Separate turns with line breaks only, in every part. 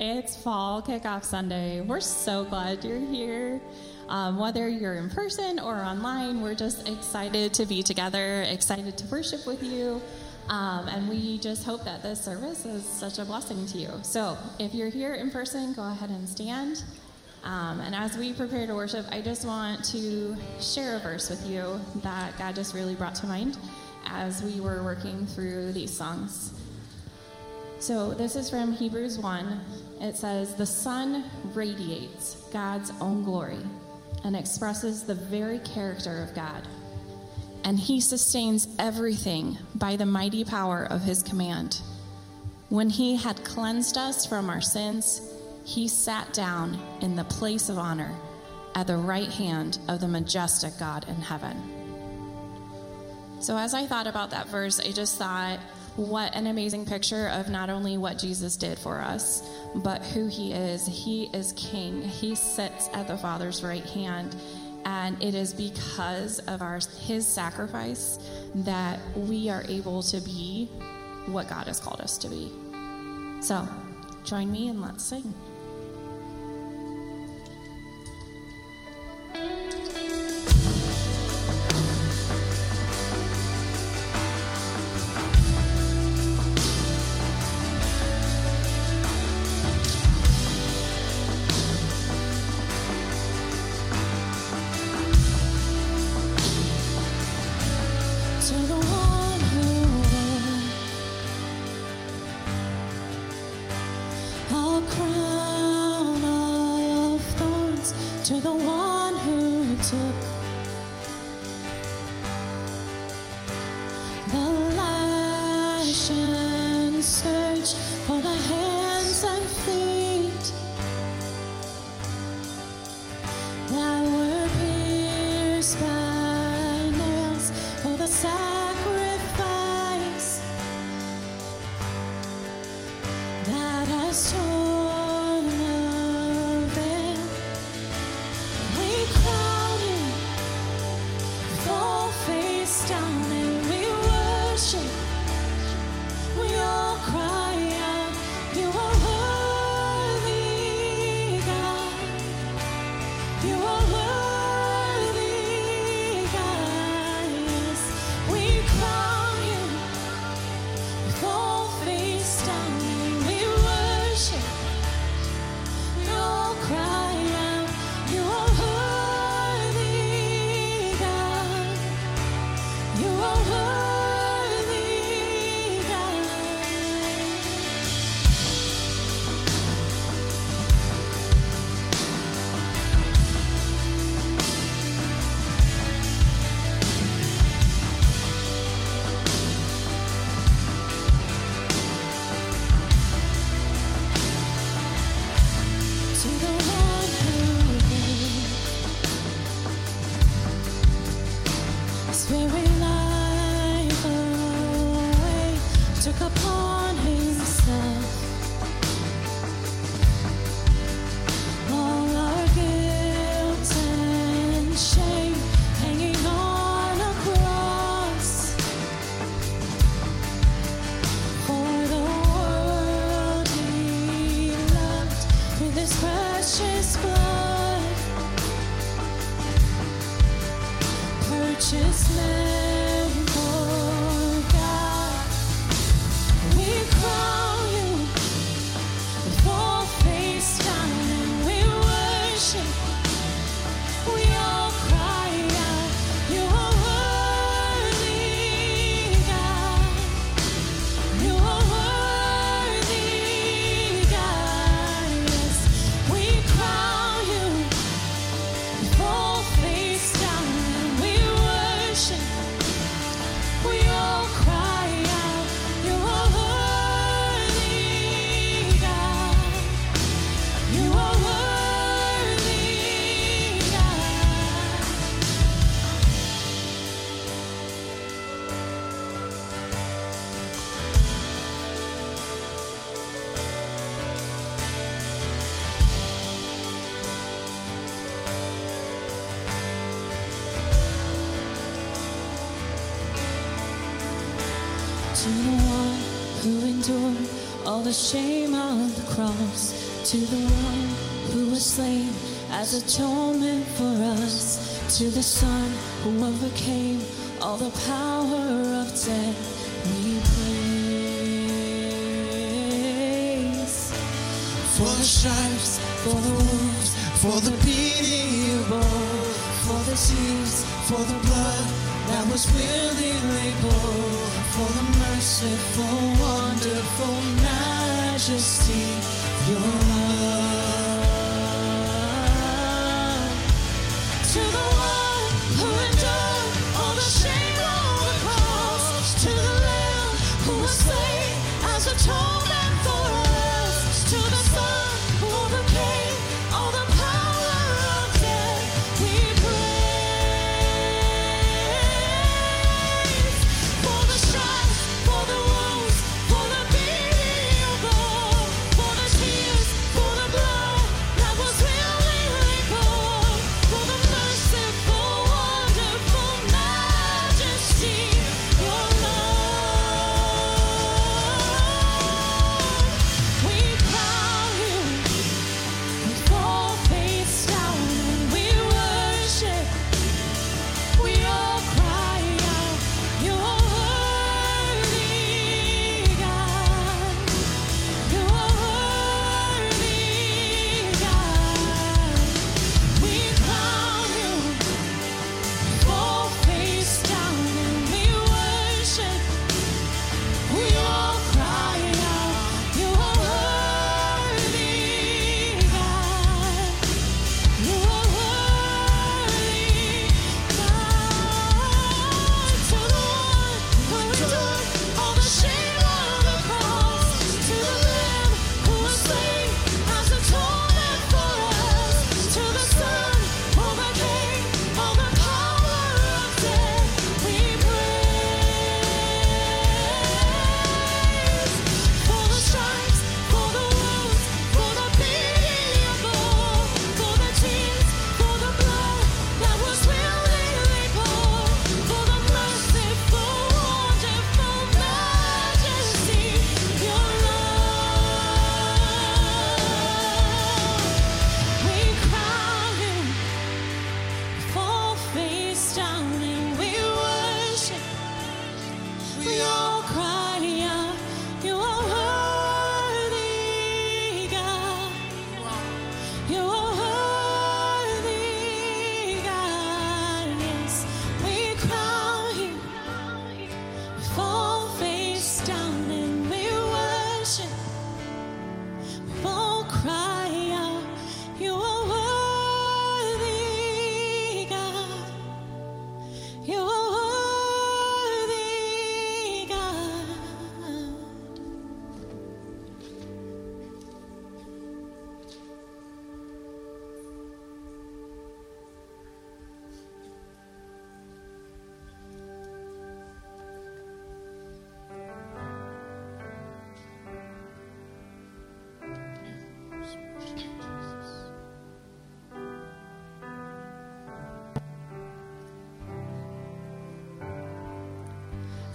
It's Fall Kickoff Sunday. We're so glad you're here. Um, whether you're in person or online, we're just excited to be together, excited to worship with you. Um, and we just hope that this service is such a blessing to you. So if you're here in person, go ahead and stand. Um, and as we prepare to worship, I just want to share a verse with you that God just really brought to mind as we were working through these songs. So this is from Hebrews 1. It says, The Son radiates God's own glory and expresses the very character of God. And he sustains everything by the mighty power of his command. When he had cleansed us from our sins, he sat down in the place of honor at the right hand of the majestic God in heaven. So, as I thought about that verse, I just thought, what an amazing picture of not only what Jesus did for us, but who he is. He is king, he sits at the Father's right hand. And it is because of our his sacrifice that we are able to be what God has called us to be. So, join me and let's sing. So. endure all the shame on the cross to the one who was slain as atonement for us, to the Son who overcame all the power of death. We praise
for the stripes, for the wounds, for the beating you bore, for the tears, for the blood that was willingly poured, for the merciful, wonderful majesty,
of your love. to the one who endured all the shame on the cross, to the Lamb who was slain as atonement for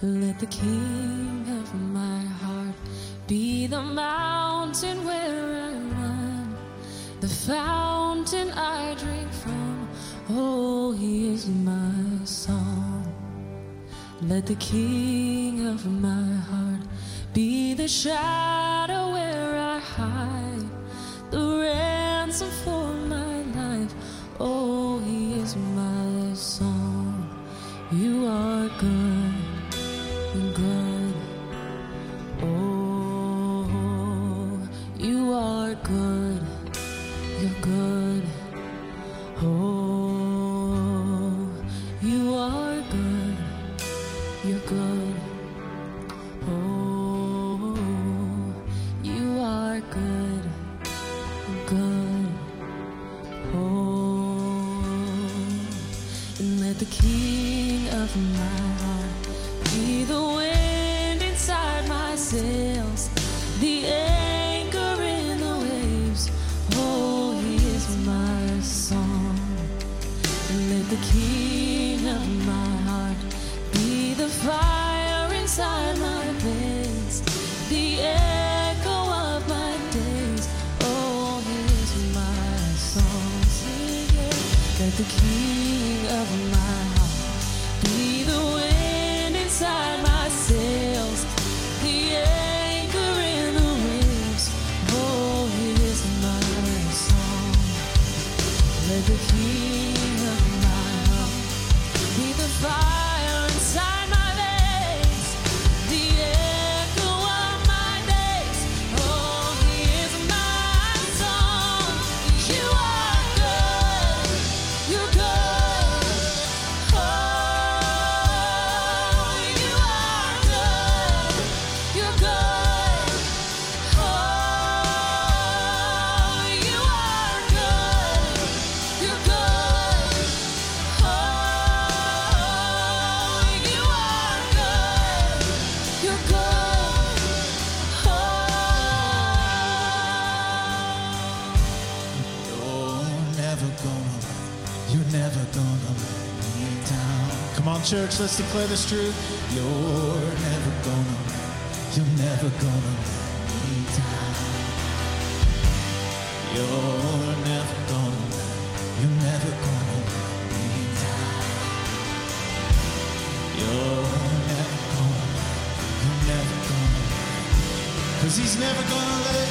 Let the king of my heart be the mountain where I run, the fountain I drink from. Oh, he is my song. Let the king of my heart be the shadow
church, let's declare this truth. You're never gonna you're never gonna let me down. You're never gonna you're never gonna let me down. You're never gonna you're never gonna cause he's never gonna let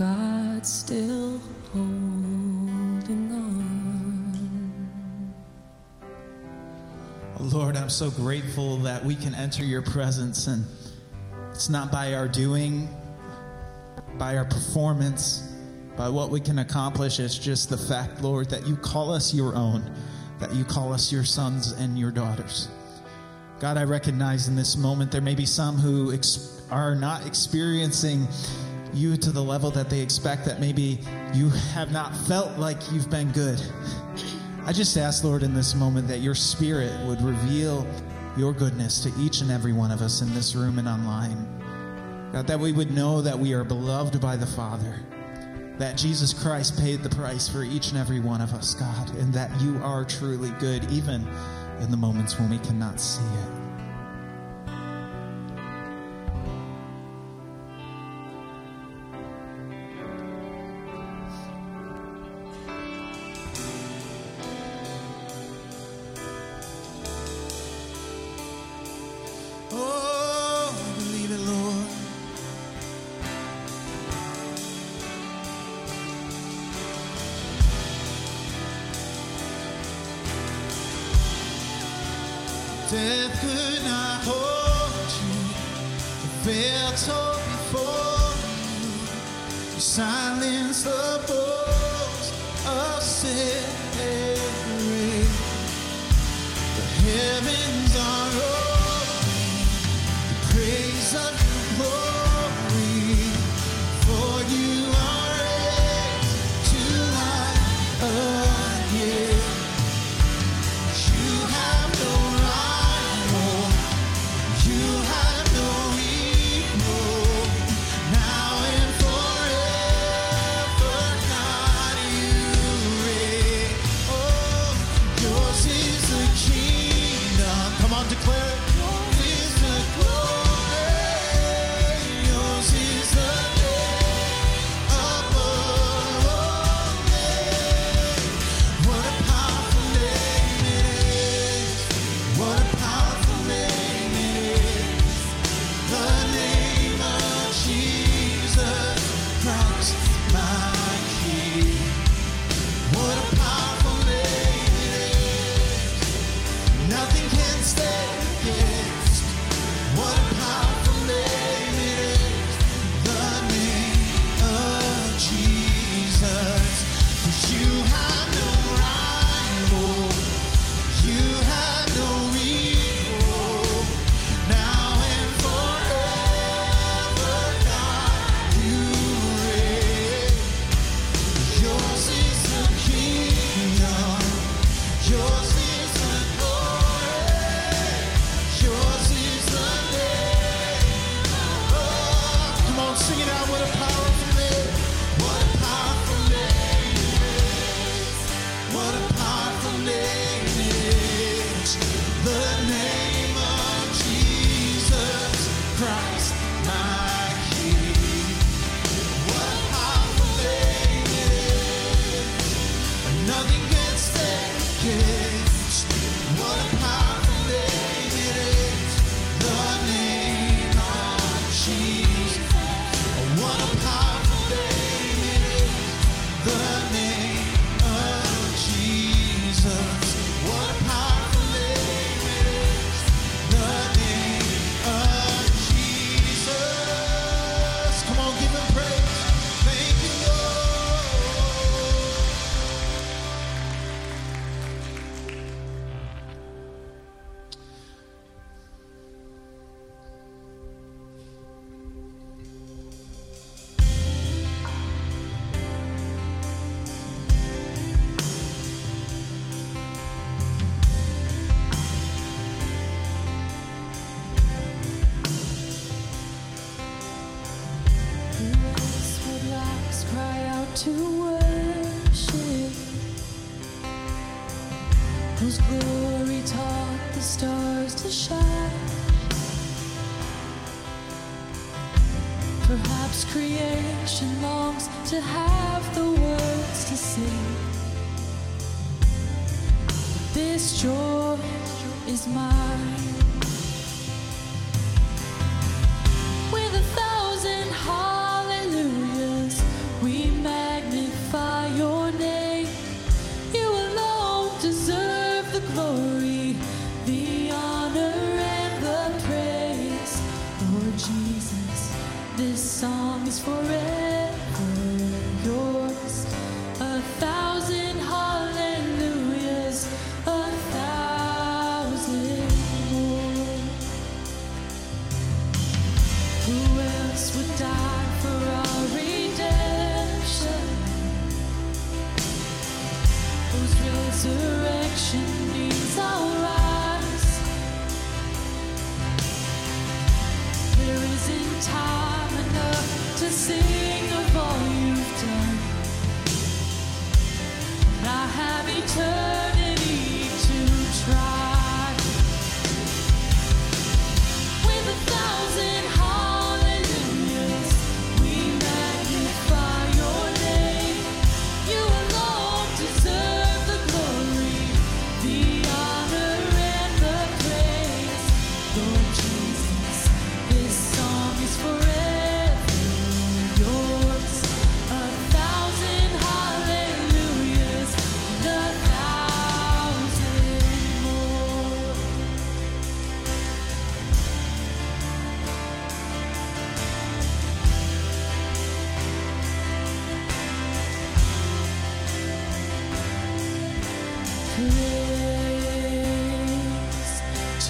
God's still holding on.
Lord, I'm so grateful that we can enter your presence, and it's not by our doing, by our performance, by what we can accomplish. It's just the fact, Lord, that you call us your own, that you call us your sons and your daughters. God, I recognize in this moment there may be some who ex- are not experiencing you to the level that they expect, that maybe you have not felt like you've been good. I just ask, Lord, in this moment that your spirit would reveal your goodness to each and every one of us in this room and online. God, that we would know that we are beloved by the Father, that Jesus Christ paid the price for each and every one of us, God, and that you are truly good, even in the moments when we cannot see it. to
worship, whose glory taught the stars to shine. Perhaps creation longs to have the words to sing. This joy is mine.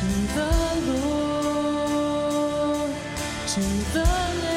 值得
落，值得。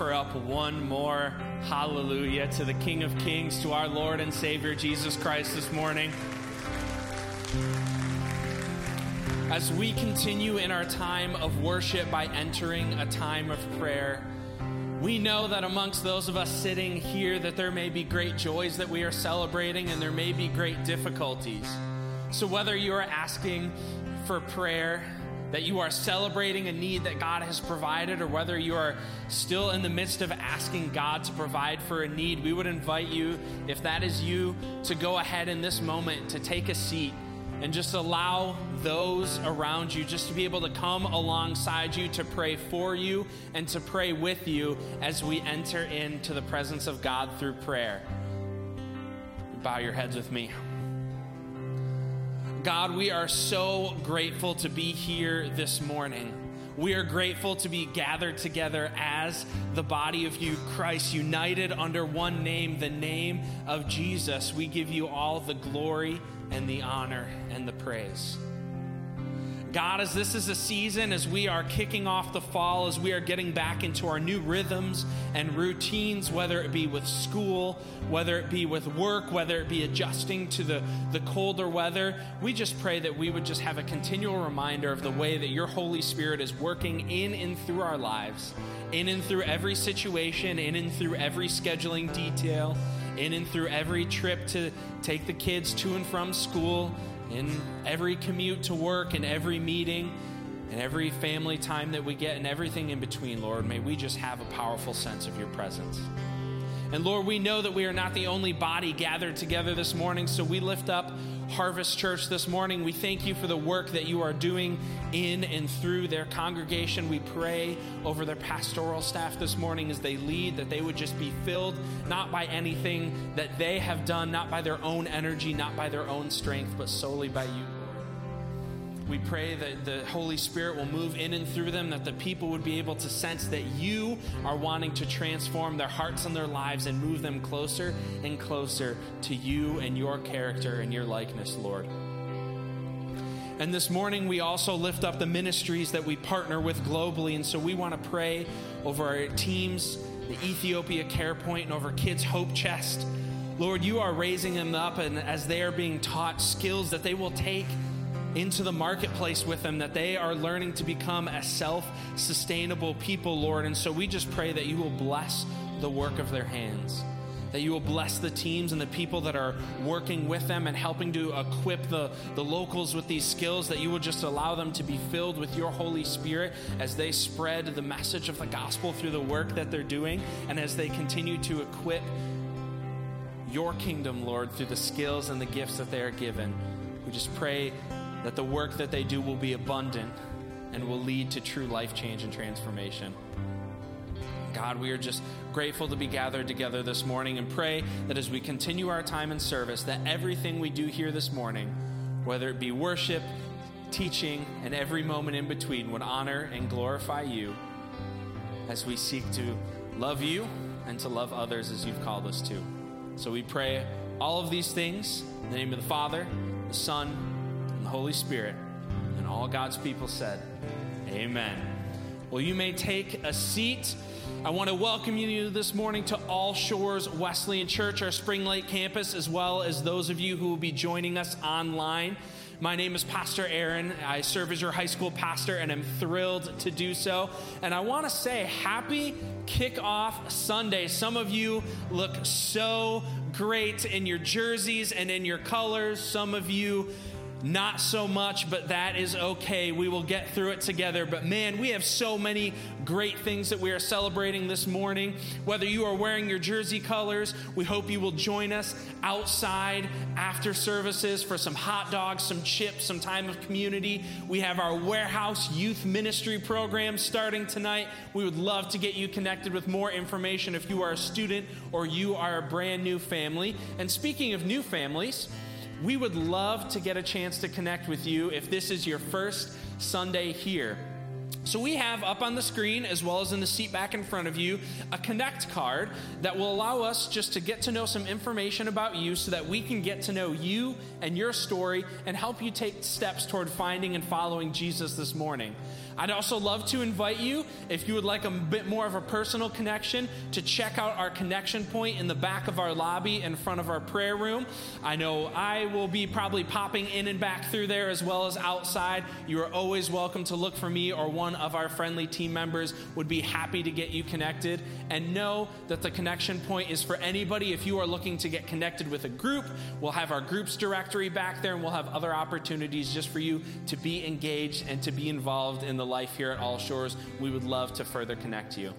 Offer up one more hallelujah to the King of Kings, to our Lord and Savior Jesus Christ this morning? As we continue in our time of worship by entering a time of prayer, we know that amongst those of us sitting here that there may be great joys that we are celebrating and there may be great difficulties. So whether you are asking for prayer, that you are celebrating a need that God has provided, or whether you are still in the midst of asking God to provide for a need, we would invite you, if that is you, to go ahead in this moment to take a seat and just allow those around you just to be able to come alongside you to pray for you and to pray with you as we enter into the presence of God through prayer. Bow your heads with me. God, we are so grateful to be here this morning. We are grateful to be gathered together as the body of you, Christ, united under one name, the name of Jesus. We give you all the glory and the honor and the praise. God, as this is a season, as we are kicking off the fall, as we are getting back into our new rhythms and routines, whether it be with school, whether it be with work, whether it be adjusting to the, the colder weather, we just pray that we would just have a continual reminder of the way that your Holy Spirit is working in and through our lives, in and through every situation, in and through every scheduling detail, in and through every trip to take the kids to and from school in every commute to work in every meeting in every family time that we get and everything in between, Lord, may we just have a powerful sense of your presence. And Lord, we know that we are not the only body gathered together this morning, so we lift up Harvest Church this morning. We thank you for the work that you are doing in and through their congregation. We pray over their pastoral staff this morning as they lead, that they would just be filled not by anything that they have done, not by their own energy, not by their own strength, but solely by you. We pray that the Holy Spirit will move in and through them, that the people would be able to sense that you are wanting to transform their hearts and their lives and move them closer and closer to you and your character and your likeness, Lord. And this morning, we also lift up the ministries that we partner with globally. And so we want to pray over our teams, the Ethiopia Care Point, and over Kids Hope Chest. Lord, you are raising them up, and as they are being taught skills that they will take into the marketplace with them, that they are learning to become a self sustainable people, Lord. And so we just pray that you will bless the work of their hands. That you will bless the teams and the people that are working with them and helping to equip the, the locals with these skills, that you will just allow them to be filled with your Holy Spirit as they spread the message of the gospel through the work that they're doing and as they continue to equip your kingdom, Lord, through the skills and the gifts that they are given. We just pray that the work that they do will be abundant and will lead to true life change and transformation. God, we are just grateful to be gathered together this morning and pray that as we continue our time in service, that everything we do here this morning, whether it be worship, teaching, and every moment in between, would honor and glorify you as we seek to love you and to love others as you've called us to. So we pray all of these things in the name of the Father, the Son, Holy Spirit. And all God's people said, Amen. Well, you may take a seat. I want to welcome you this morning to All Shores Wesleyan Church, our Spring Lake campus, as well as those of you who will be joining us online. My name is Pastor Aaron. I serve as your high school pastor, and I'm thrilled to do so. And I want to say happy kickoff Sunday. Some of you look so great in your jerseys and in your colors. Some of you not so much, but that is okay. We will get through it together. But man, we have so many great things that we are celebrating this morning. Whether you are wearing your jersey colors, we hope you will join us outside after services for some hot dogs, some chips, some time of community. We have our warehouse youth ministry program starting tonight. We would love to get you connected with more information if you are a student or you are a brand new family. And speaking of new families, we would love to get a chance to connect with you if this is your first Sunday here. So, we have up on the screen, as well as in the seat back in front of you, a Connect card that will allow us just to get to know some information about you so that we can get to know you and your story and help you take steps toward finding and following Jesus this morning. I'd also love to invite you, if you would like a bit more of a personal connection, to check out our connection point in the back of our lobby in front of our prayer room. I know I will be probably popping in and back through there as well as outside. You are always welcome to look for me or one of our friendly team members would be happy to get you connected. And know that the connection point is for anybody. If you are looking to get connected with a group, we'll have our groups directory back there and we'll have other opportunities just for you to be engaged and to be involved in the life here at All Shores, we would love to further connect you.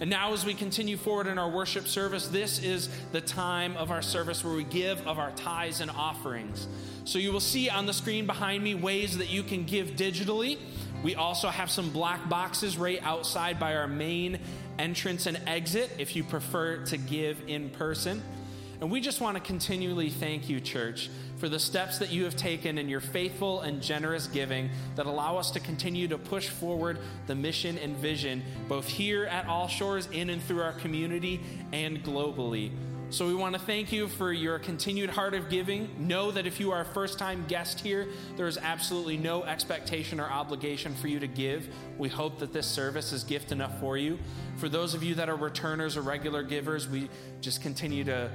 And now, as we continue forward in our worship service, this is the time of our service where we give of our tithes and offerings. So, you will see on the screen behind me ways that you can give digitally. We also have some black boxes right outside by our main entrance and exit if you prefer to give in person. And we just want to continually thank you, church, for the steps that you have taken in your faithful and generous giving that allow us to continue to push forward the mission and vision, both here at All Shores, in and through our community, and globally. So we want to thank you for your continued heart of giving. Know that if you are a first time guest here, there is absolutely no expectation or obligation for you to give. We hope that this service is gift enough for you. For those of you that are returners or regular givers, we just continue to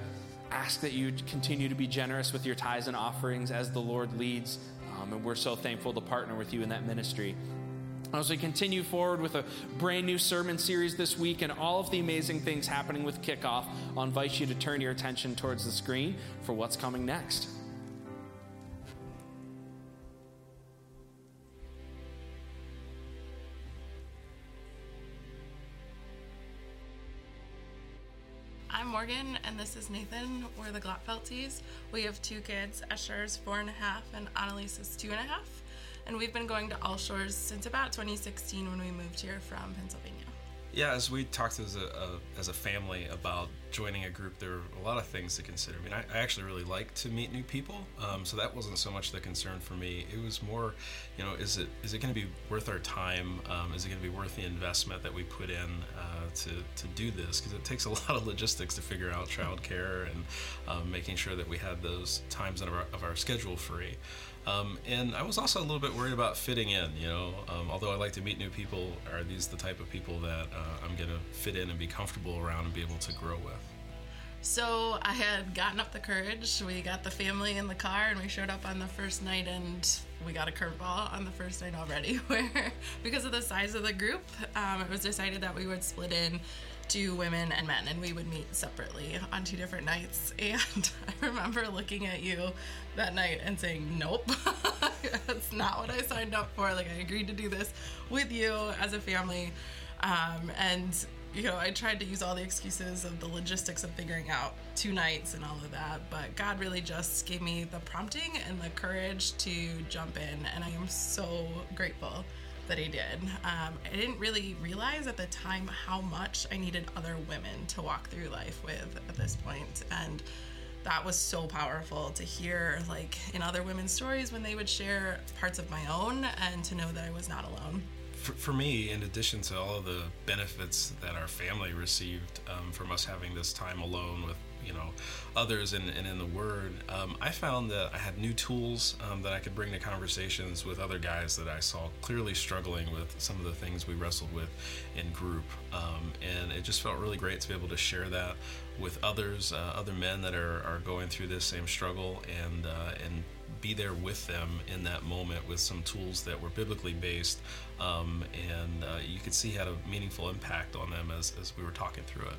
ask that you continue to be generous with your tithes and offerings as the Lord leads. Um, and we're so thankful to partner with you in that ministry. As we continue forward with a brand new sermon series this week and all of the amazing things happening with kickoff, I'll invite you to turn your attention towards the screen for what's coming next.
Morgan, and this is Nathan. We're the Glotfelties. We have two kids. Escher's four and a half, and Annalise is two and a half. And we've been going to All Shores since about 2016 when we moved here from Pennsylvania.
Yeah, as we talked as a, a, as a family about joining a group, there were a lot of things to consider. I mean, I, I actually really like to meet new people, um, so that wasn't so much the concern for me. It was more, you know, is it is it going to be worth our time? Um, is it going to be worth the investment that we put in uh, to to do this? Because it takes a lot of logistics to figure out childcare and um, making sure that we had those times of our, of our schedule free. Um, and I was also a little bit worried about fitting in. You know, um, although I like to meet new people, are these the type of people that uh, I'm going to fit in and be comfortable around and be able to grow with?
So I had gotten up the courage. We got the family in the car and we showed up on the first night and we got a curveball on the first night already where because of the size of the group, um, it was decided that we would split in two women and men and we would meet separately on two different nights. And I remember looking at you that night and saying, Nope, that's not what I signed up for. Like I agreed to do this with you as a family. Um, and you know, I tried to use all the excuses of the logistics of figuring out two nights and all of that, but God really just gave me the prompting and the courage to jump in, and I am so grateful that He did. Um, I didn't really realize at the time how much I needed other women to walk through life with at this point, and that was so powerful to hear, like in other women's stories when they would share parts of my own, and to know that I was not alone
for, for me, in addition to all of the benefits that our family received um, from us having this time alone with you know others and, and in the word um, i found that i had new tools um, that i could bring to conversations with other guys that i saw clearly struggling with some of the things we wrestled with in group um, and it just felt really great to be able to share that with others uh, other men that are, are going through this same struggle and uh, and be there with them in that moment with some tools that were biblically based, um, and uh, you could see had a meaningful impact on them as, as we were talking through it.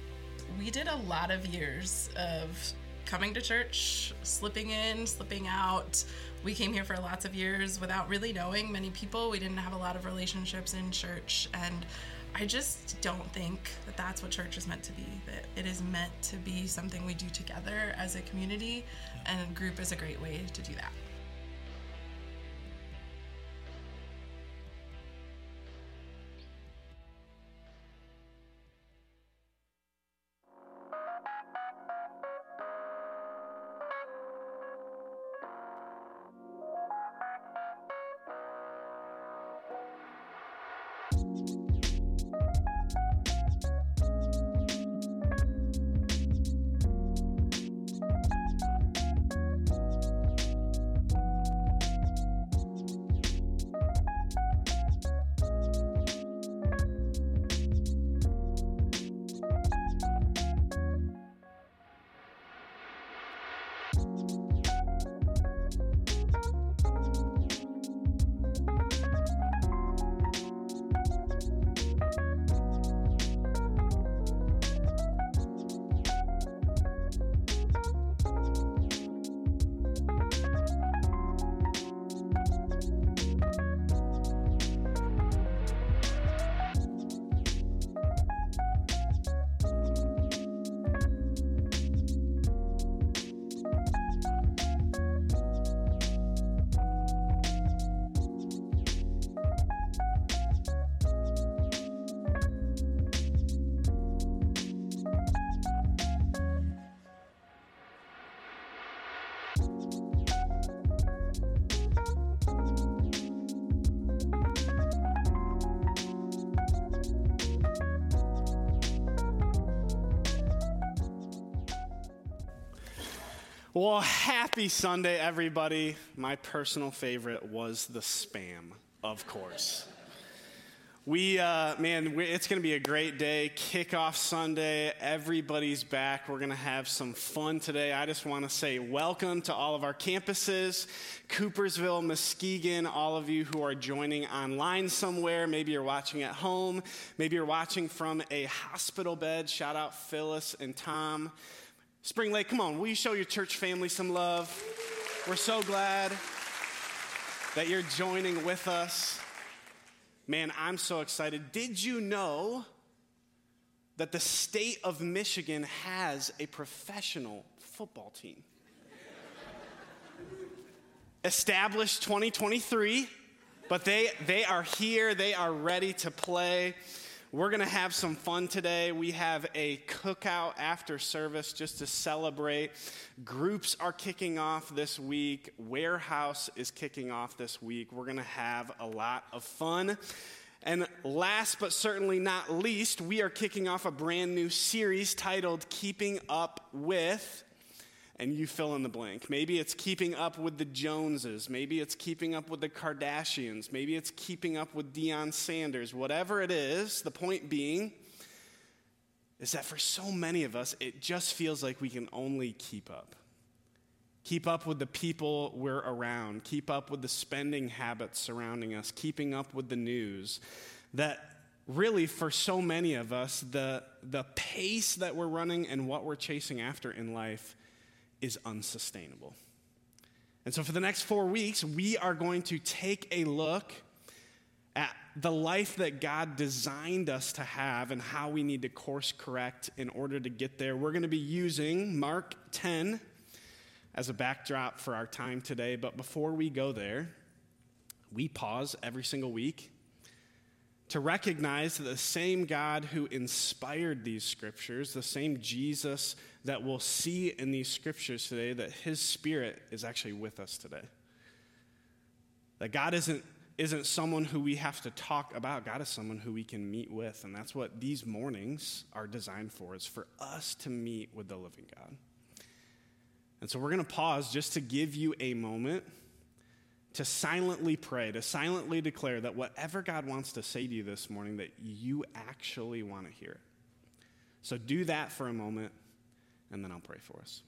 We did a lot of years of coming to church, slipping in, slipping out. We came here for lots of years without really knowing many people. We didn't have a lot of relationships in church, and I just don't think that that's what church is meant to be. That it is meant to be something we do together as a community, and group is a great way to do that.
Well, happy Sunday, everybody. My personal favorite was the spam, of course. We, uh, man, we, it's going to be a great day. Kickoff Sunday. Everybody's back. We're going to have some fun today. I just want to say welcome to all of our campuses Coopersville, Muskegon, all of you who are joining online somewhere. Maybe you're watching at home. Maybe you're watching from a hospital bed. Shout out Phyllis and Tom. Spring Lake, come on, will you show your church family some love? We're so glad that you're joining with us. Man, I'm so excited. Did you know that the state of Michigan has a professional football team? Established 2023, but they, they are here, they are ready to play. We're going to have some fun today. We have a cookout after service just to celebrate. Groups are kicking off this week, Warehouse is kicking off this week. We're going to have a lot of fun. And last but certainly not least, we are kicking off a brand new series titled Keeping Up with and you fill in the blank. Maybe it's keeping up with the Joneses. Maybe it's keeping up with the Kardashians. Maybe it's keeping up with Deion Sanders. Whatever it is, the point being is that for so many of us, it just feels like we can only keep up. Keep up with the people we're around, keep up with the spending habits surrounding us, keeping up with the news. That really, for so many of us, the, the pace that we're running and what we're chasing after in life is unsustainable. And so, for the next four weeks, we are going to take a look at the life that God designed us to have and how we need to course correct in order to get there. We're going to be using Mark 10 as a backdrop for our time today. But before we go there, we pause every single week to recognize that the same God who inspired these scriptures, the same Jesus that we'll see in these scriptures today, that his spirit is actually with us today. That God isn't, isn't someone who we have to talk about, God is someone who we can meet with. And that's what these mornings are designed for, is for us to meet with the living God. And so we're going to pause just to give you a moment to silently pray, to silently declare that whatever God wants to say to you this morning, that you actually want to hear it. So do that for a moment, and then I'll pray for us.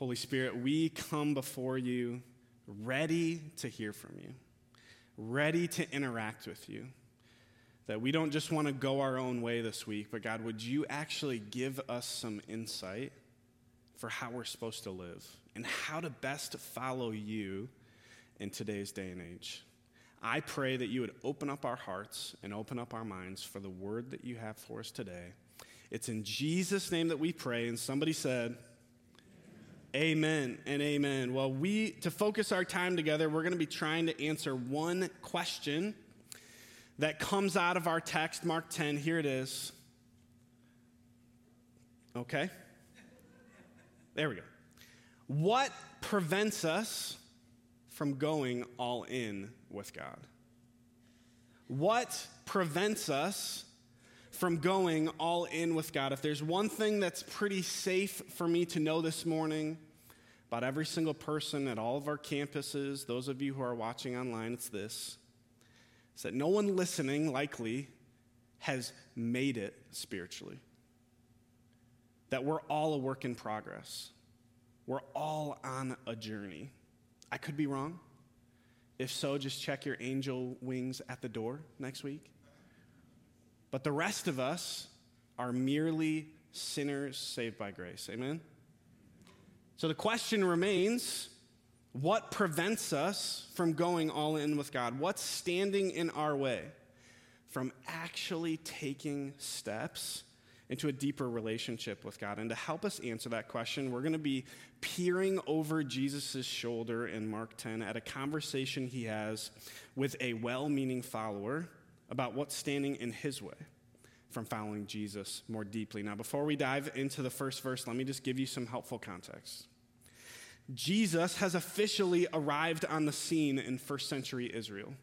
Holy Spirit, we come before you ready to hear from you, ready to interact with you. That we don't just want to go our own way this week, but God, would you actually give us some insight for how we're supposed to live and how to best follow you in today's day and age? I pray that you would open up our hearts and open up our minds for the word that you have for us today. It's in Jesus' name that we pray. And somebody said, Amen and amen. Well, we, to focus our time together, we're going to be trying to answer one question that comes out of our text, Mark 10. Here it is. Okay? There we go. What prevents us from going all in with God? What prevents us from going all in with God? If there's one thing that's pretty safe for me to know this morning about every single person at all of our campuses, those of you who are watching online, it's this is that no one listening, likely, has made it spiritually. That we're all a work in progress. We're all on a journey. I could be wrong. If so, just check your angel wings at the door next week. But the rest of us are merely sinners saved by grace. Amen? So the question remains what prevents us from going all in with God? What's standing in our way from actually taking steps into a deeper relationship with God? And to help us answer that question, we're going to be peering over Jesus' shoulder in Mark 10 at a conversation he has with a well meaning follower about what's standing in his way from following Jesus more deeply. Now, before we dive into the first verse, let me just give you some helpful context. Jesus has officially arrived on the scene in first century Israel.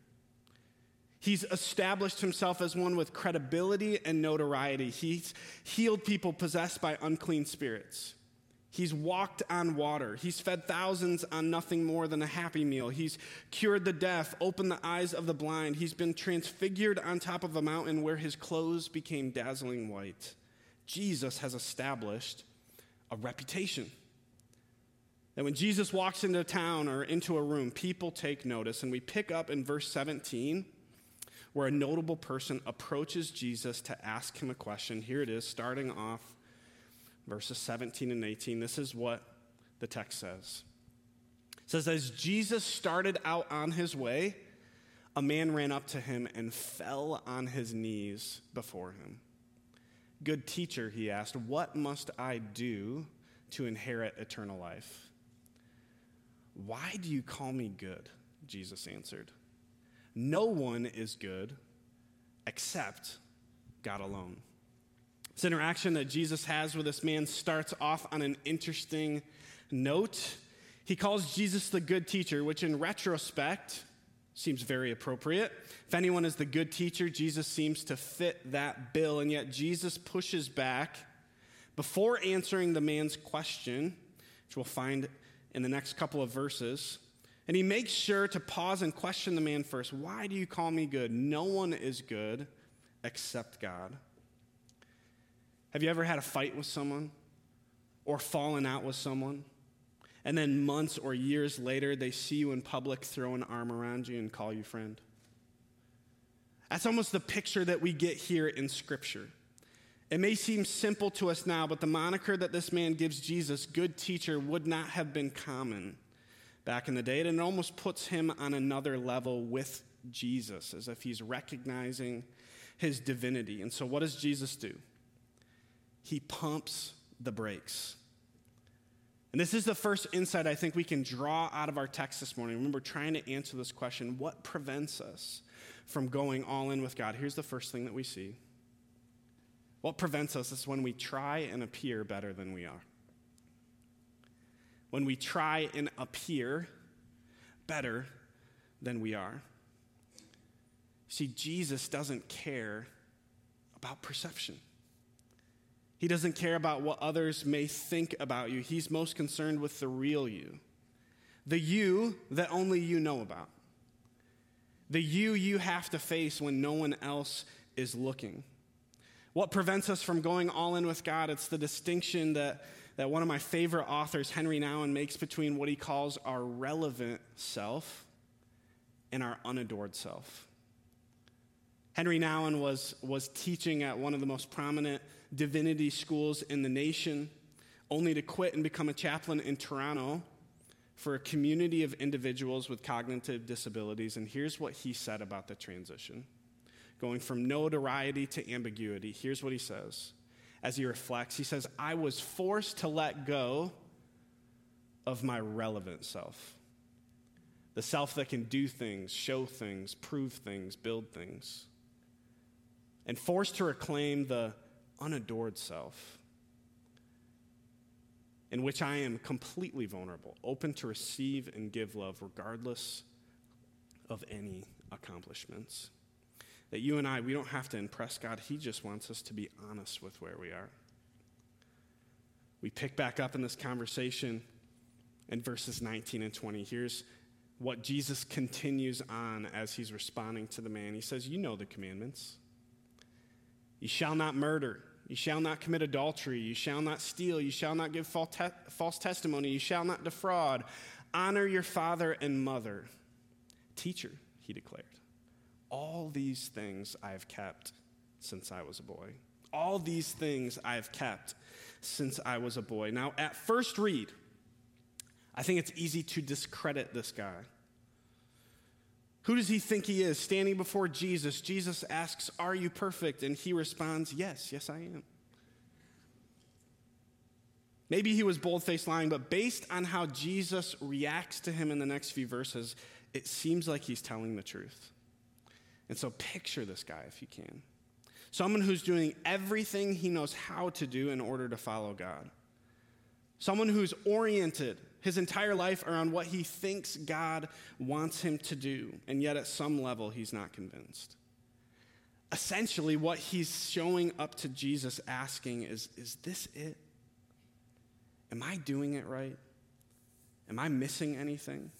He's established himself as one with credibility and notoriety. He's healed people possessed by unclean spirits. He's walked on water. He's fed thousands on nothing more than a happy meal. He's cured the deaf, opened the eyes of the blind. He's been transfigured on top of a mountain where his clothes became dazzling white. Jesus has established a reputation. That when Jesus walks into a town or into a room, people take notice. And we pick up in verse 17 where a notable person approaches Jesus to ask him a question. Here it is, starting off verses 17 and 18. This is what the text says. It says, As Jesus started out on his way, a man ran up to him and fell on his knees before him. Good teacher, he asked, what must I do to inherit eternal life. Why do you call me good? Jesus answered. No one is good except God alone. This interaction that Jesus has with this man starts off on an interesting note. He calls Jesus the good teacher, which in retrospect seems very appropriate. If anyone is the good teacher, Jesus seems to fit that bill, and yet Jesus pushes back before answering the man's question, which we'll find in the next couple of verses. And he makes sure to pause and question the man first. Why do you call me good? No one is good except God. Have you ever had a fight with someone or fallen out with someone? And then months or years later, they see you in public, throw an arm around you, and call you friend. That's almost the picture that we get here in Scripture. It may seem simple to us now, but the moniker that this man gives Jesus, good teacher, would not have been common back in the day. And it almost puts him on another level with Jesus, as if he's recognizing his divinity. And so, what does Jesus do? he pumps the brakes. And this is the first insight I think we can draw out of our text this morning. Remember, trying to answer this question what prevents us from going all in with God? Here's the first thing that we see. What prevents us is when we try and appear better than we are. When we try and appear better than we are. See, Jesus doesn't care about perception. He doesn't care about what others may think about you. He's most concerned with the real you, the you that only you know about, the you you have to face when no one else is looking. What prevents us from going all in with God? It's the distinction that, that one of my favorite authors, Henry Nouwen, makes between what he calls our relevant self and our unadorned self. Henry Nouwen was, was teaching at one of the most prominent divinity schools in the nation, only to quit and become a chaplain in Toronto for a community of individuals with cognitive disabilities. And here's what he said about the transition going from notoriety to ambiguity. Here's what he says as he reflects. He says, I was forced to let go of my relevant self. The self that can do things, show things, prove things, build things. And forced to reclaim the unadorned self, in which I am completely vulnerable, open to receive and give love regardless of any accomplishments. That you and I, we don't have to impress God, He just wants us to be honest with where we are. We pick back up in this conversation in verses 19 and 20. Here's what Jesus continues on as he's responding to the man. He says, You know the commandments. You shall not murder. You shall not commit adultery. You shall not steal. You shall not give false testimony. You shall not defraud. Honor your father and mother. Teacher, he declared, all these things I have kept since I was a boy. All these things I have kept since I was a boy. Now, at first read, I think it's easy to discredit this guy. Who does he think he is? Standing before Jesus, Jesus asks, Are you perfect? And he responds, Yes, yes, I am. Maybe he was bold faced lying, but based on how Jesus reacts to him in the next few verses, it seems like he's telling the truth. And so picture this guy if you can. Someone who's doing everything he knows how to do in order to follow God. Someone who's oriented his entire life around what he thinks God wants him to do, and yet at some level he's not convinced. Essentially, what he's showing up to Jesus asking is Is this it? Am I doing it right? Am I missing anything?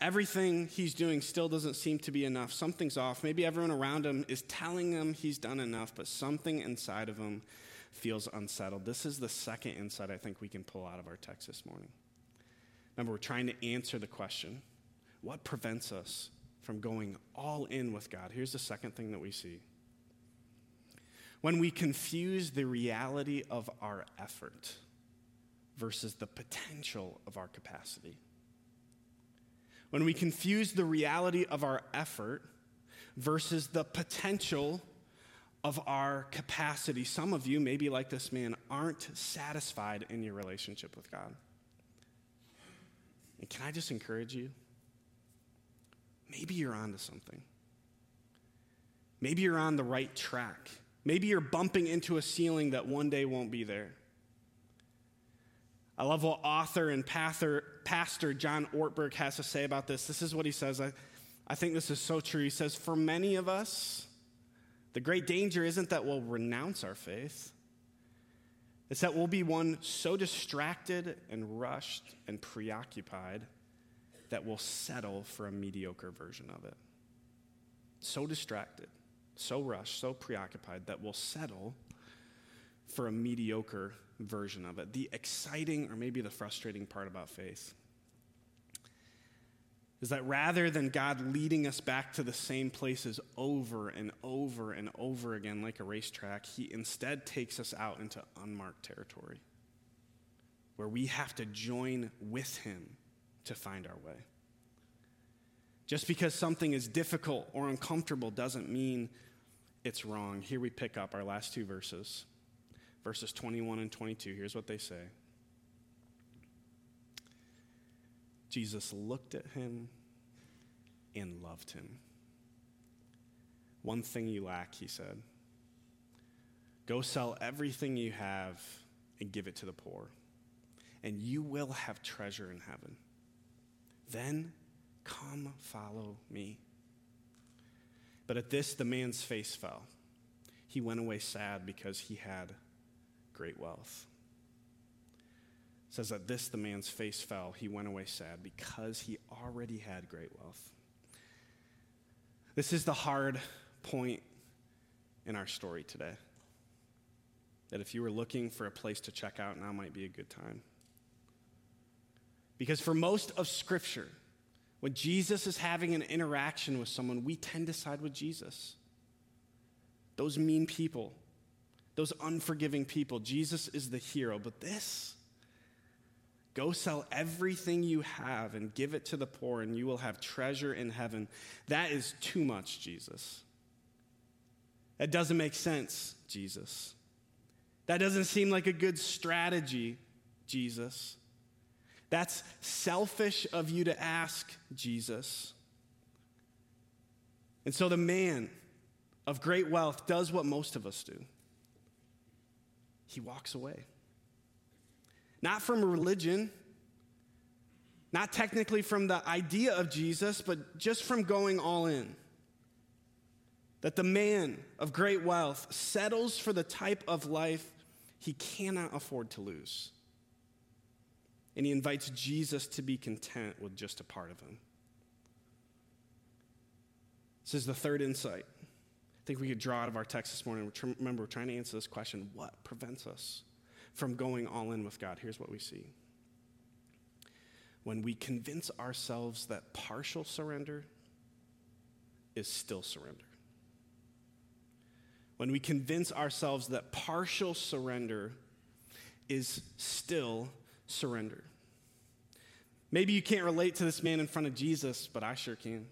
Everything he's doing still doesn't seem to be enough. Something's off. Maybe everyone around him is telling him he's done enough, but something inside of him feels unsettled. This is the second insight I think we can pull out of our text this morning. Remember, we're trying to answer the question what prevents us from going all in with God? Here's the second thing that we see. When we confuse the reality of our effort versus the potential of our capacity. When we confuse the reality of our effort versus the potential of our capacity, some of you, maybe like this man, aren't satisfied in your relationship with God. And can I just encourage you? Maybe you're onto something. Maybe you're on the right track. Maybe you're bumping into a ceiling that one day won't be there. I love what author and pastor, John Ortberg has to say about this. This is what he says. I, I think this is so true. He says, For many of us, the great danger isn't that we'll renounce our faith, it's that we'll be one so distracted and rushed and preoccupied that we'll settle for a mediocre version of it. So distracted, so rushed, so preoccupied that we'll settle for a mediocre version of it. The exciting or maybe the frustrating part about faith is that rather than God leading us back to the same places over and over and over again like a racetrack, He instead takes us out into unmarked territory where we have to join with Him to find our way. Just because something is difficult or uncomfortable doesn't mean it's wrong. Here we pick up our last two verses, verses 21 and 22. Here's what they say Jesus looked at him and loved him. One thing you lack, he said. Go sell everything you have and give it to the poor, and you will have treasure in heaven. Then come follow me. But at this, the man's face fell. He went away sad because he had great wealth. Says that this the man's face fell. He went away sad because he already had great wealth. This is the hard point in our story today that if you were looking for a place to check out now might be a good time. Because for most of scripture when jesus is having an interaction with someone we tend to side with jesus. Those mean people those unforgiving people jesus is the hero but this Go sell everything you have and give it to the poor, and you will have treasure in heaven. That is too much, Jesus. That doesn't make sense, Jesus. That doesn't seem like a good strategy, Jesus. That's selfish of you to ask, Jesus. And so the man of great wealth does what most of us do he walks away. Not from religion, not technically from the idea of Jesus, but just from going all in. That the man of great wealth settles for the type of life he cannot afford to lose. And he invites Jesus to be content with just a part of him. This is the third insight. Think we could draw out of our text this morning. Remember, we're trying to answer this question what prevents us? from going all in with God, here's what we see. When we convince ourselves that partial surrender is still surrender. When we convince ourselves that partial surrender is still surrender. Maybe you can't relate to this man in front of Jesus, but I sure can.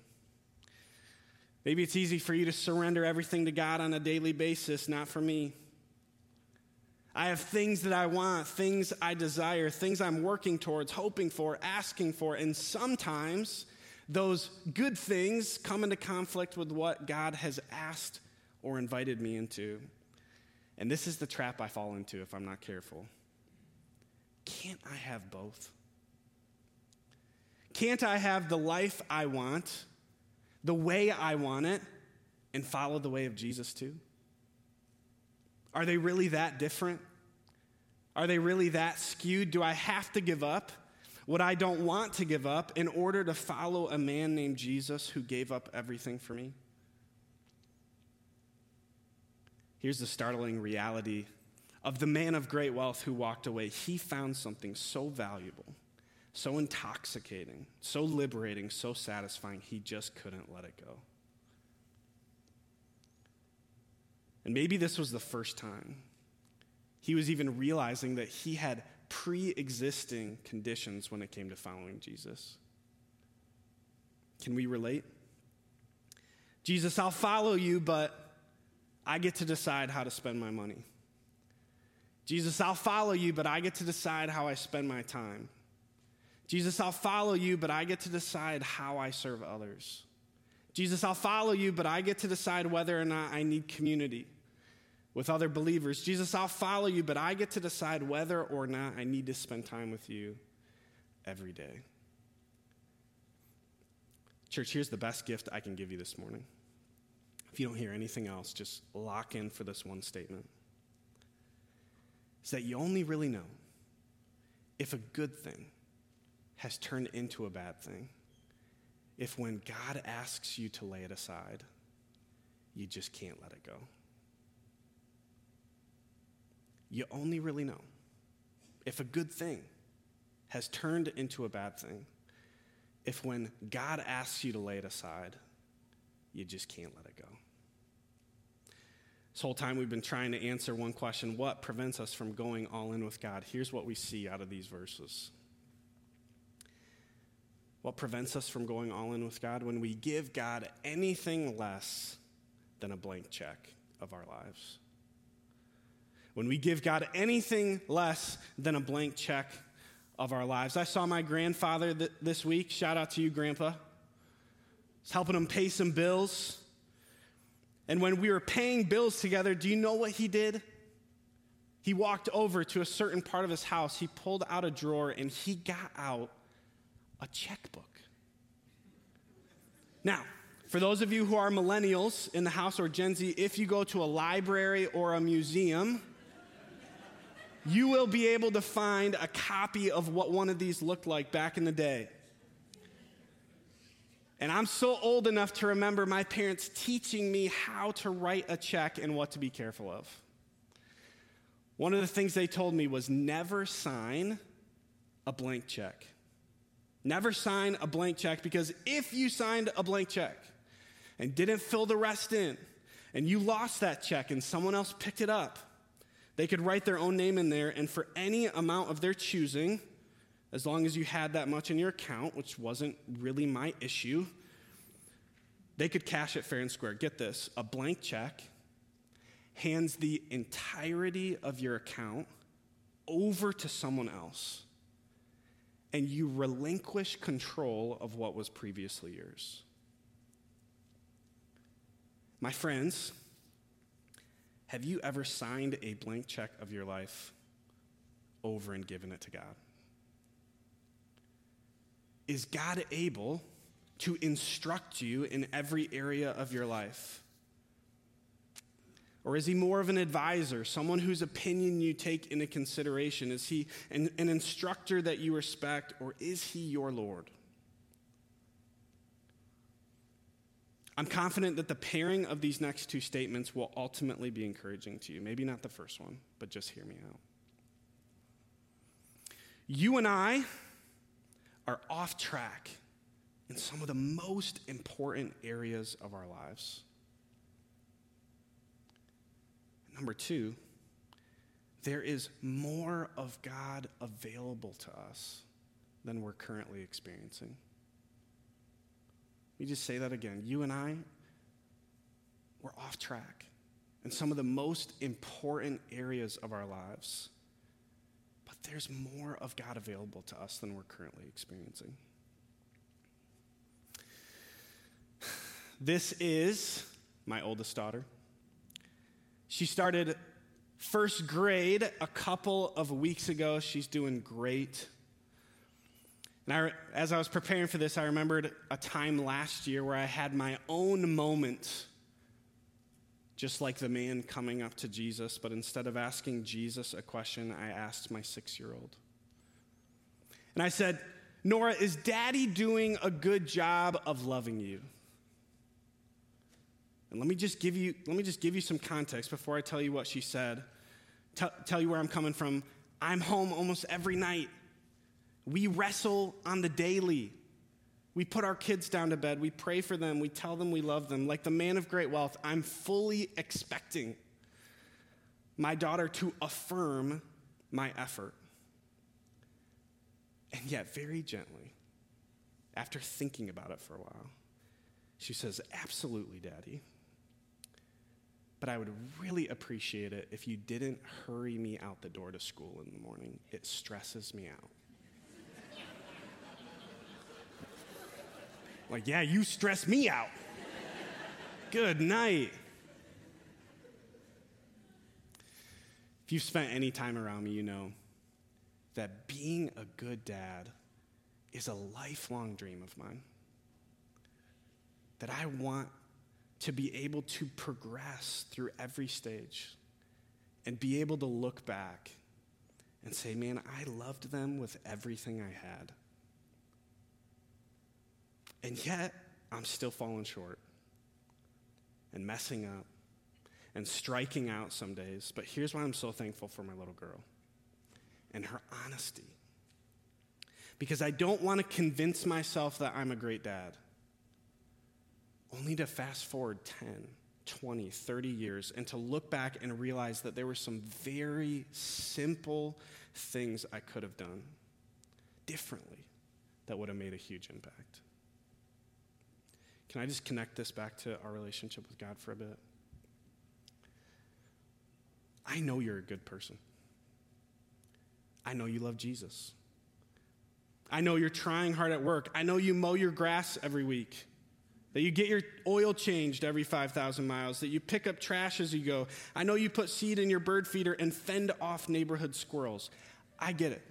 Maybe it's easy for you to surrender everything to God on a daily basis, not for me. I have things that I want, things I desire, things I'm working towards, hoping for, asking for, and sometimes those good things come into conflict with what God has asked or invited me into. And this is the trap I fall into if I'm not careful. Can't I have both? Can't I have the life I want, the way I want it, and follow the way of Jesus too? Are they really that different? Are they really that skewed? Do I have to give up what I don't want to give up in order to follow a man named Jesus who gave up everything for me? Here's the startling reality of the man of great wealth who walked away. He found something so valuable, so intoxicating, so liberating, so satisfying, he just couldn't let it go. And maybe this was the first time he was even realizing that he had pre existing conditions when it came to following Jesus. Can we relate? Jesus, I'll follow you, but I get to decide how to spend my money. Jesus, I'll follow you, but I get to decide how I spend my time. Jesus, I'll follow you, but I get to decide how I serve others. Jesus, I'll follow you, but I get to decide whether or not I need community with other believers. Jesus, I'll follow you, but I get to decide whether or not I need to spend time with you every day. Church, here's the best gift I can give you this morning. If you don't hear anything else, just lock in for this one statement. It's that you only really know if a good thing has turned into a bad thing if when God asks you to lay it aside, you just can't let it go. You only really know if a good thing has turned into a bad thing if when God asks you to lay it aside, you just can't let it go. This whole time we've been trying to answer one question what prevents us from going all in with God? Here's what we see out of these verses. What prevents us from going all in with God? When we give God anything less than a blank check of our lives. When we give God anything less than a blank check of our lives. I saw my grandfather th- this week. Shout out to you, Grandpa. I was helping him pay some bills. And when we were paying bills together, do you know what he did? He walked over to a certain part of his house. He pulled out a drawer and he got out a checkbook. Now, for those of you who are millennials in the house or Gen Z, if you go to a library or a museum, you will be able to find a copy of what one of these looked like back in the day. And I'm so old enough to remember my parents teaching me how to write a check and what to be careful of. One of the things they told me was never sign a blank check. Never sign a blank check because if you signed a blank check and didn't fill the rest in, and you lost that check and someone else picked it up, they could write their own name in there, and for any amount of their choosing, as long as you had that much in your account, which wasn't really my issue, they could cash it fair and square. Get this a blank check hands the entirety of your account over to someone else, and you relinquish control of what was previously yours. My friends, have you ever signed a blank check of your life over and given it to God? Is God able to instruct you in every area of your life? Or is he more of an advisor, someone whose opinion you take into consideration? Is he an, an instructor that you respect, or is he your Lord? I'm confident that the pairing of these next two statements will ultimately be encouraging to you. Maybe not the first one, but just hear me out. You and I are off track in some of the most important areas of our lives. Number two, there is more of God available to us than we're currently experiencing. Let me just say that again. You and I, we're off track in some of the most important areas of our lives. But there's more of God available to us than we're currently experiencing. This is my oldest daughter. She started first grade a couple of weeks ago. She's doing great. And I, as I was preparing for this, I remembered a time last year where I had my own moment, just like the man coming up to Jesus, but instead of asking Jesus a question, I asked my six year old. And I said, Nora, is daddy doing a good job of loving you? And let me just give you, let me just give you some context before I tell you what she said. T- tell you where I'm coming from. I'm home almost every night we wrestle on the daily. We put our kids down to bed. We pray for them. We tell them we love them. Like the man of great wealth, I'm fully expecting my daughter to affirm my effort. And yet, very gently, after thinking about it for a while, she says, Absolutely, Daddy. But I would really appreciate it if you didn't hurry me out the door to school in the morning. It stresses me out. like, yeah, you stress me out. Good night. If you've spent any time around me, you know that being a good dad is a lifelong dream of mine. That I want to be able to progress through every stage and be able to look back and say, man, I loved them with everything I had. And yet, I'm still falling short and messing up and striking out some days. But here's why I'm so thankful for my little girl and her honesty. Because I don't want to convince myself that I'm a great dad, only to fast forward 10, 20, 30 years and to look back and realize that there were some very simple things I could have done differently that would have made a huge impact. Can I just connect this back to our relationship with God for a bit? I know you're a good person. I know you love Jesus. I know you're trying hard at work. I know you mow your grass every week. That you get your oil changed every 5,000 miles. That you pick up trash as you go. I know you put seed in your bird feeder and fend off neighborhood squirrels. I get it.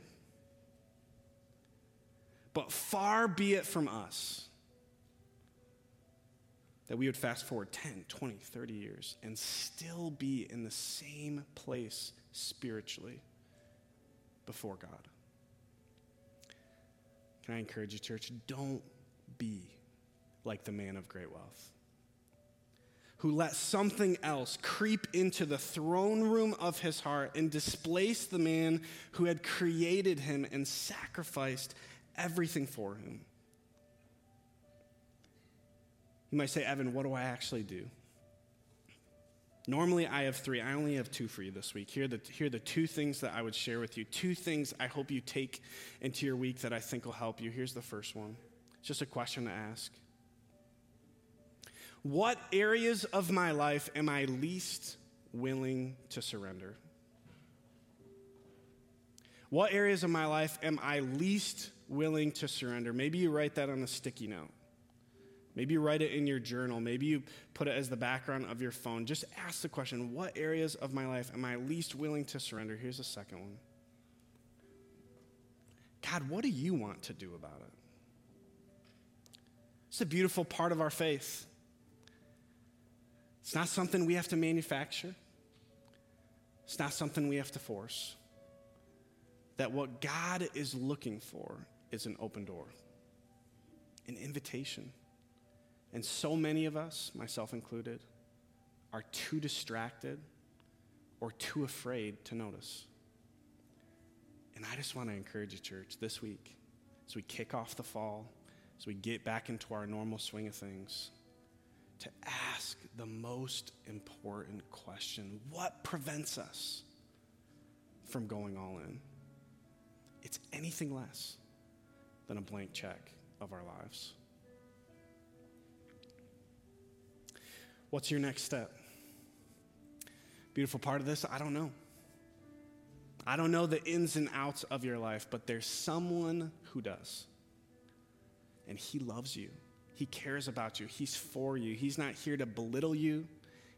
But far be it from us that we would fast forward 10, 20, 30 years and still be in the same place spiritually before God. Can I encourage you, church? Don't be like the man of great wealth who let something else creep into the throne room of his heart and displace the man who had created him and sacrificed everything for him. You might say, Evan, what do I actually do? Normally, I have three. I only have two for you this week. Here are, the, here are the two things that I would share with you. Two things I hope you take into your week that I think will help you. Here's the first one it's just a question to ask. What areas of my life am I least willing to surrender? What areas of my life am I least willing to surrender? Maybe you write that on a sticky note. Maybe you write it in your journal. Maybe you put it as the background of your phone. Just ask the question what areas of my life am I least willing to surrender? Here's the second one God, what do you want to do about it? It's a beautiful part of our faith. It's not something we have to manufacture, it's not something we have to force. That what God is looking for is an open door, an invitation. And so many of us, myself included, are too distracted or too afraid to notice. And I just want to encourage you, church, this week, as we kick off the fall, as we get back into our normal swing of things, to ask the most important question what prevents us from going all in? It's anything less than a blank check of our lives. What's your next step? Beautiful part of this, I don't know. I don't know the ins and outs of your life, but there's someone who does. And he loves you. He cares about you. He's for you. He's not here to belittle you.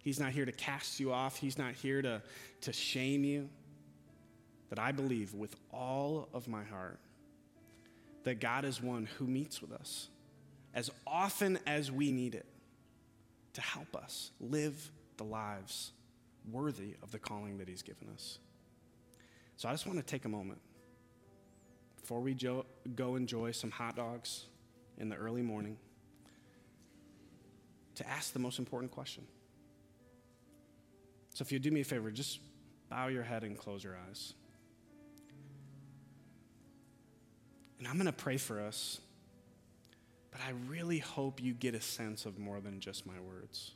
He's not here to cast you off. He's not here to, to shame you. That I believe with all of my heart that God is one who meets with us as often as we need it to help us live the lives worthy of the calling that He's given us. So I just want to take a moment before we jo- go enjoy some hot dogs in the early morning to ask the most important question. So if you do me a favor, just bow your head and close your eyes. And I'm going to pray for us but I really hope you get a sense of more than just my words.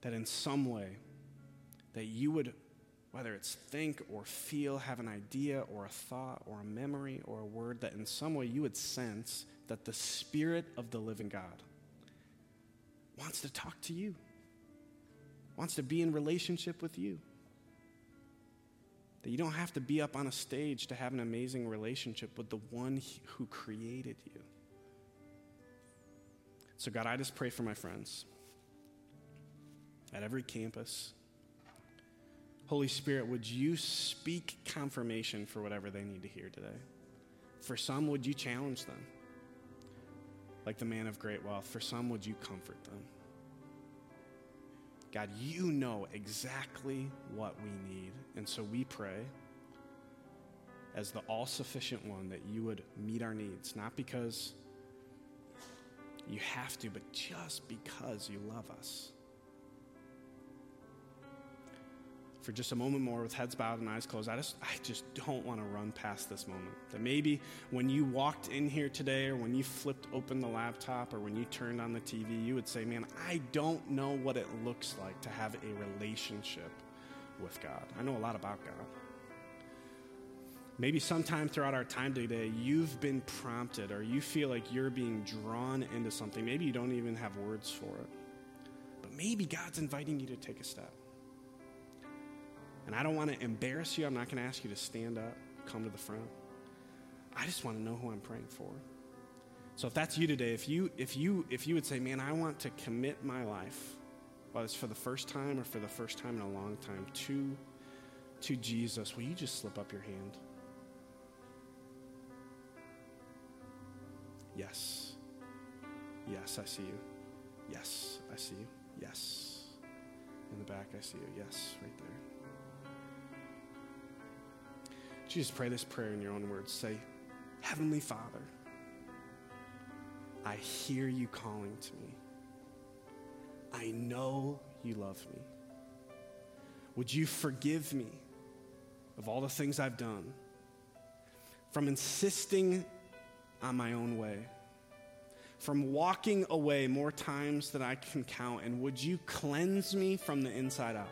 That in some way, that you would, whether it's think or feel, have an idea or a thought or a memory or a word, that in some way you would sense that the Spirit of the living God wants to talk to you, wants to be in relationship with you. That you don't have to be up on a stage to have an amazing relationship with the one who created you. So, God, I just pray for my friends at every campus. Holy Spirit, would you speak confirmation for whatever they need to hear today? For some, would you challenge them? Like the man of great wealth. For some, would you comfort them? God, you know exactly what we need. And so we pray as the all sufficient one that you would meet our needs, not because you have to, but just because you love us. For just a moment more, with heads bowed and eyes closed, I just, I just don't want to run past this moment. That maybe when you walked in here today, or when you flipped open the laptop, or when you turned on the TV, you would say, Man, I don't know what it looks like to have a relationship with God. I know a lot about God. Maybe sometime throughout our time today, you've been prompted or you feel like you're being drawn into something. Maybe you don't even have words for it. But maybe God's inviting you to take a step. And I don't want to embarrass you. I'm not going to ask you to stand up, come to the front. I just want to know who I'm praying for. So if that's you today, if you if you if you would say, "Man, I want to commit my life, whether it's for the first time or for the first time in a long time, to to Jesus," will you just slip up your hand? Yes. Yes, I see you. Yes, I see you. Yes. In the back, I see you. Yes, right there. Jesus, pray this prayer in your own words. Say, Heavenly Father, I hear you calling to me. I know you love me. Would you forgive me of all the things I've done? From insisting on my own way, from walking away more times than I can count, and would you cleanse me from the inside out?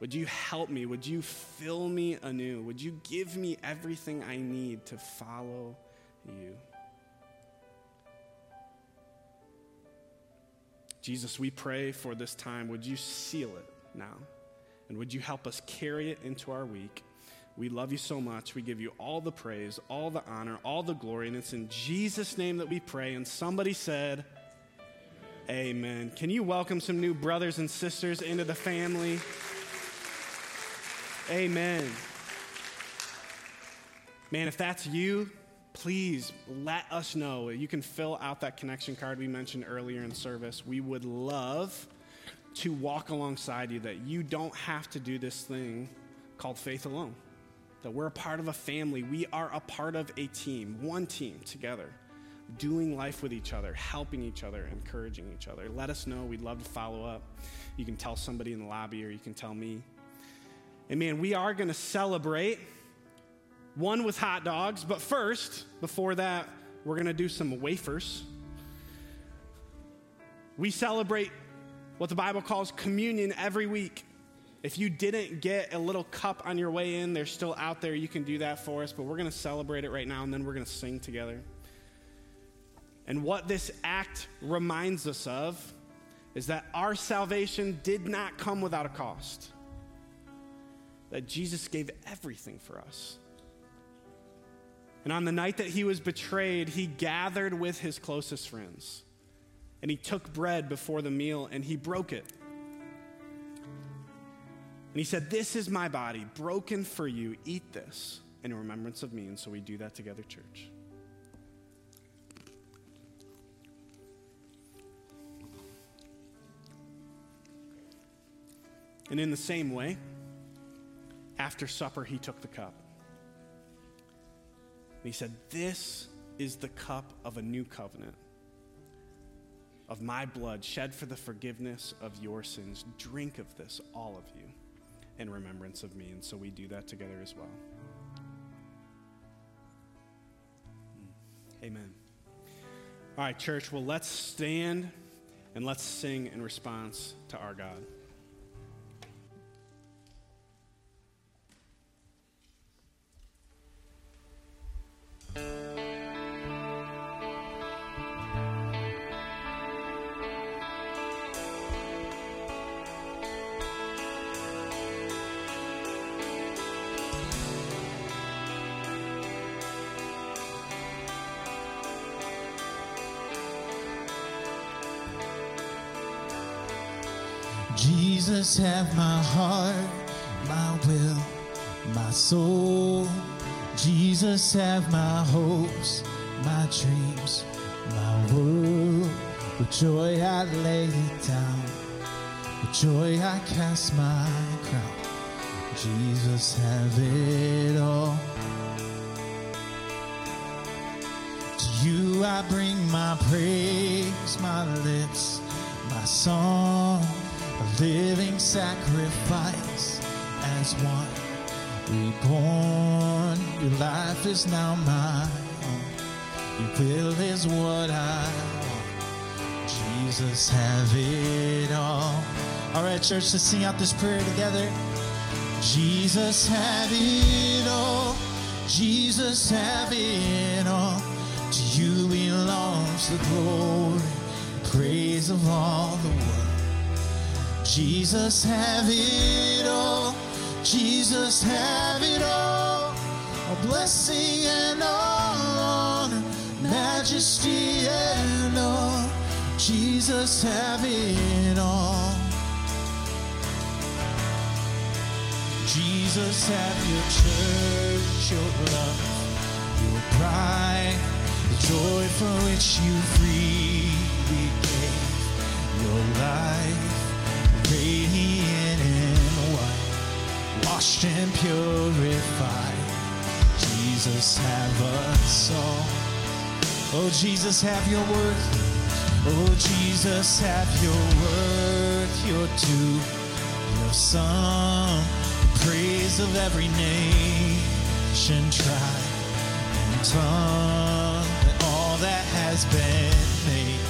Would you help me? Would you fill me anew? Would you give me everything I need to follow you? Jesus, we pray for this time. Would you seal it now? And would you help us carry it into our week? We love you so much. We give you all the praise, all the honor, all the glory. And it's in Jesus' name that we pray. And somebody said, Amen. Amen. Can you welcome some new brothers and sisters into the family? Amen. Man, if that's you, please let us know. You can fill out that connection card we mentioned earlier in service. We would love to walk alongside you that you don't have to do this thing called faith alone that we're a part of a family. We are a part of a team, one team together, doing life with each other, helping each other, encouraging each other. Let us know. We'd love to follow up. You can tell somebody in the lobby or you can tell me. And man, we are going to celebrate one with hot dogs, but first, before that, we're going to do some wafers. We celebrate what the Bible calls communion every week. If you didn't get a little cup on your way in, they're still out there. You can do that for us, but we're going to celebrate it right now and then we're going to sing together. And what this act reminds us of is that our salvation did not come without a cost, that Jesus gave everything for us. And on the night that he was betrayed, he gathered with his closest friends. And he took bread before the meal and he broke it. And he said, This is my body, broken for you. Eat this in remembrance of me. And so we do that together, church. And in the same way, after supper, he took the cup. And he said, This is the cup of a new covenant, of my blood shed for the forgiveness of your sins. Drink of this, all of you in remembrance of me. And so we do that together as well. Hmm. Amen. All right, church, well, let's stand and let's sing in response to our God.
Jesus, have my heart, my will, my soul. Jesus, have my hopes, my dreams, my world. With joy I lay it down. With joy I cast my crown. Jesus, have it all. To you I bring my praise, my lips, my song, a living sacrifice as one reborn. Your life is now mine. Your will is what I want. Jesus, have it all. All right, church, let's sing out this prayer together. Jesus, have it all. Jesus, have it all. To you belongs the glory, praise of all the world. Jesus, have it all. Jesus, have it all. A blessing and all honor, majesty and all. Jesus, have it all. Jesus, have your church, your love, your pride, the joy for which you freely gave your life, washed and purified. Jesus, have us all. Oh, Jesus, have your work. Oh, Jesus, have your work, your due, your song, praise of every nation, tribe, and tongue, and all that has been made.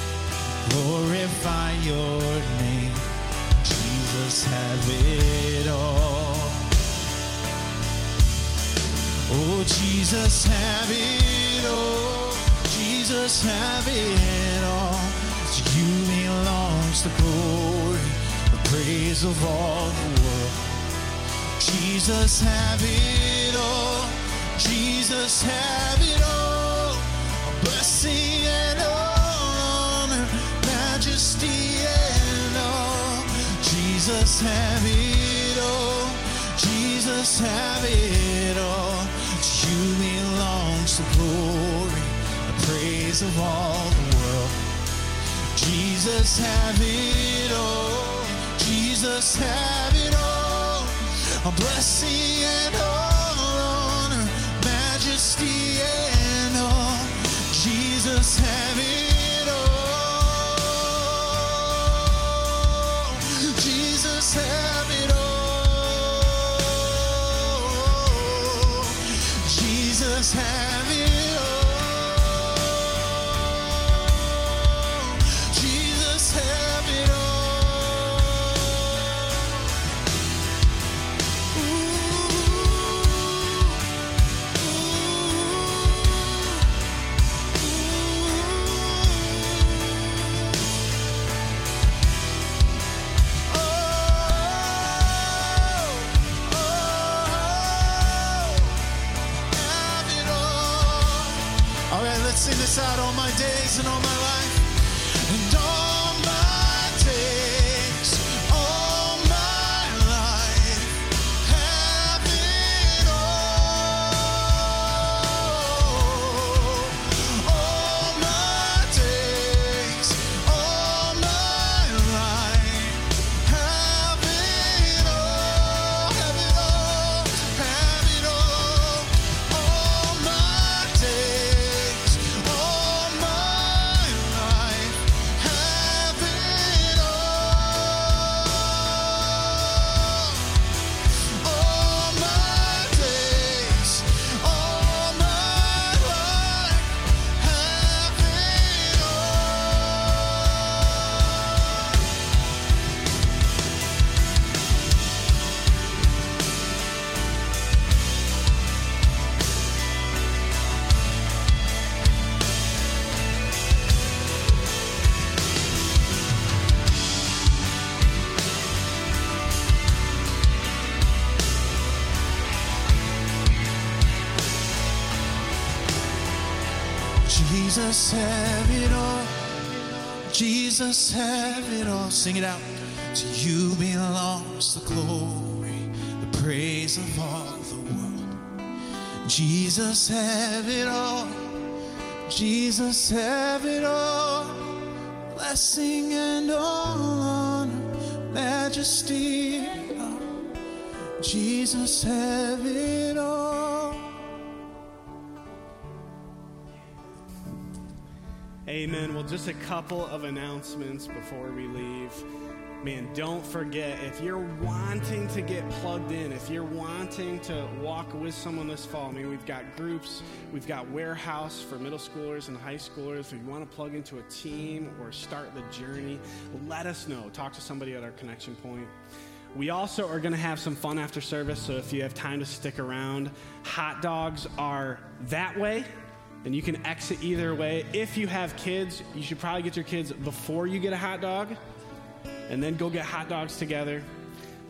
Glorify your name. Jesus, have it all. Oh, Jesus, have it all. Jesus, have it all. To you belongs the glory, the praise of all the world. Jesus, have it all. Jesus, have it all. A blessing and honor, majesty and all. Jesus, have it all. Jesus, have it all. You belongs the glory, the praise of all the world. Jesus, have it all. Jesus, have it all. A blessing and Jesus have it all. Jesus have it all. Sing it out. To you belongs the glory, the praise of all the world. Jesus, have it all. Jesus, have it all. Blessing and all honor, majesty. Jesus, have it all.
Amen. Well, just a couple of announcements before we leave. Man, don't forget if you're wanting to get plugged in, if you're wanting to walk with someone this fall, I mean, we've got groups, we've got warehouse for middle schoolers and high schoolers. If you want to plug into a team or start the journey, let us know. Talk to somebody at our connection point. We also are going to have some fun after service, so if you have time to stick around, hot dogs are that way and you can exit either way. If you have kids, you should probably get your kids before you get a hot dog and then go get hot dogs together.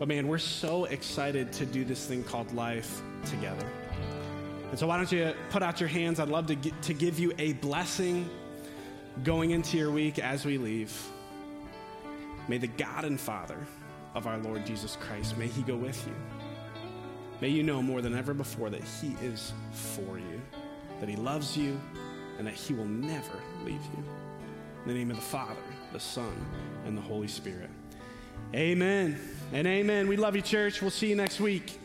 But man, we're so excited to do this thing called life together. And so, why don't you put out your hands? I'd love to, get, to give you a blessing going into your week as we leave. May the God and Father of our Lord Jesus Christ, may He go with you. May you know more than ever before that He is for you, that He loves you, and that He will never leave you. In the name of the Father, the Son, and the Holy Spirit. Amen and amen. We love you, church. We'll see you next week.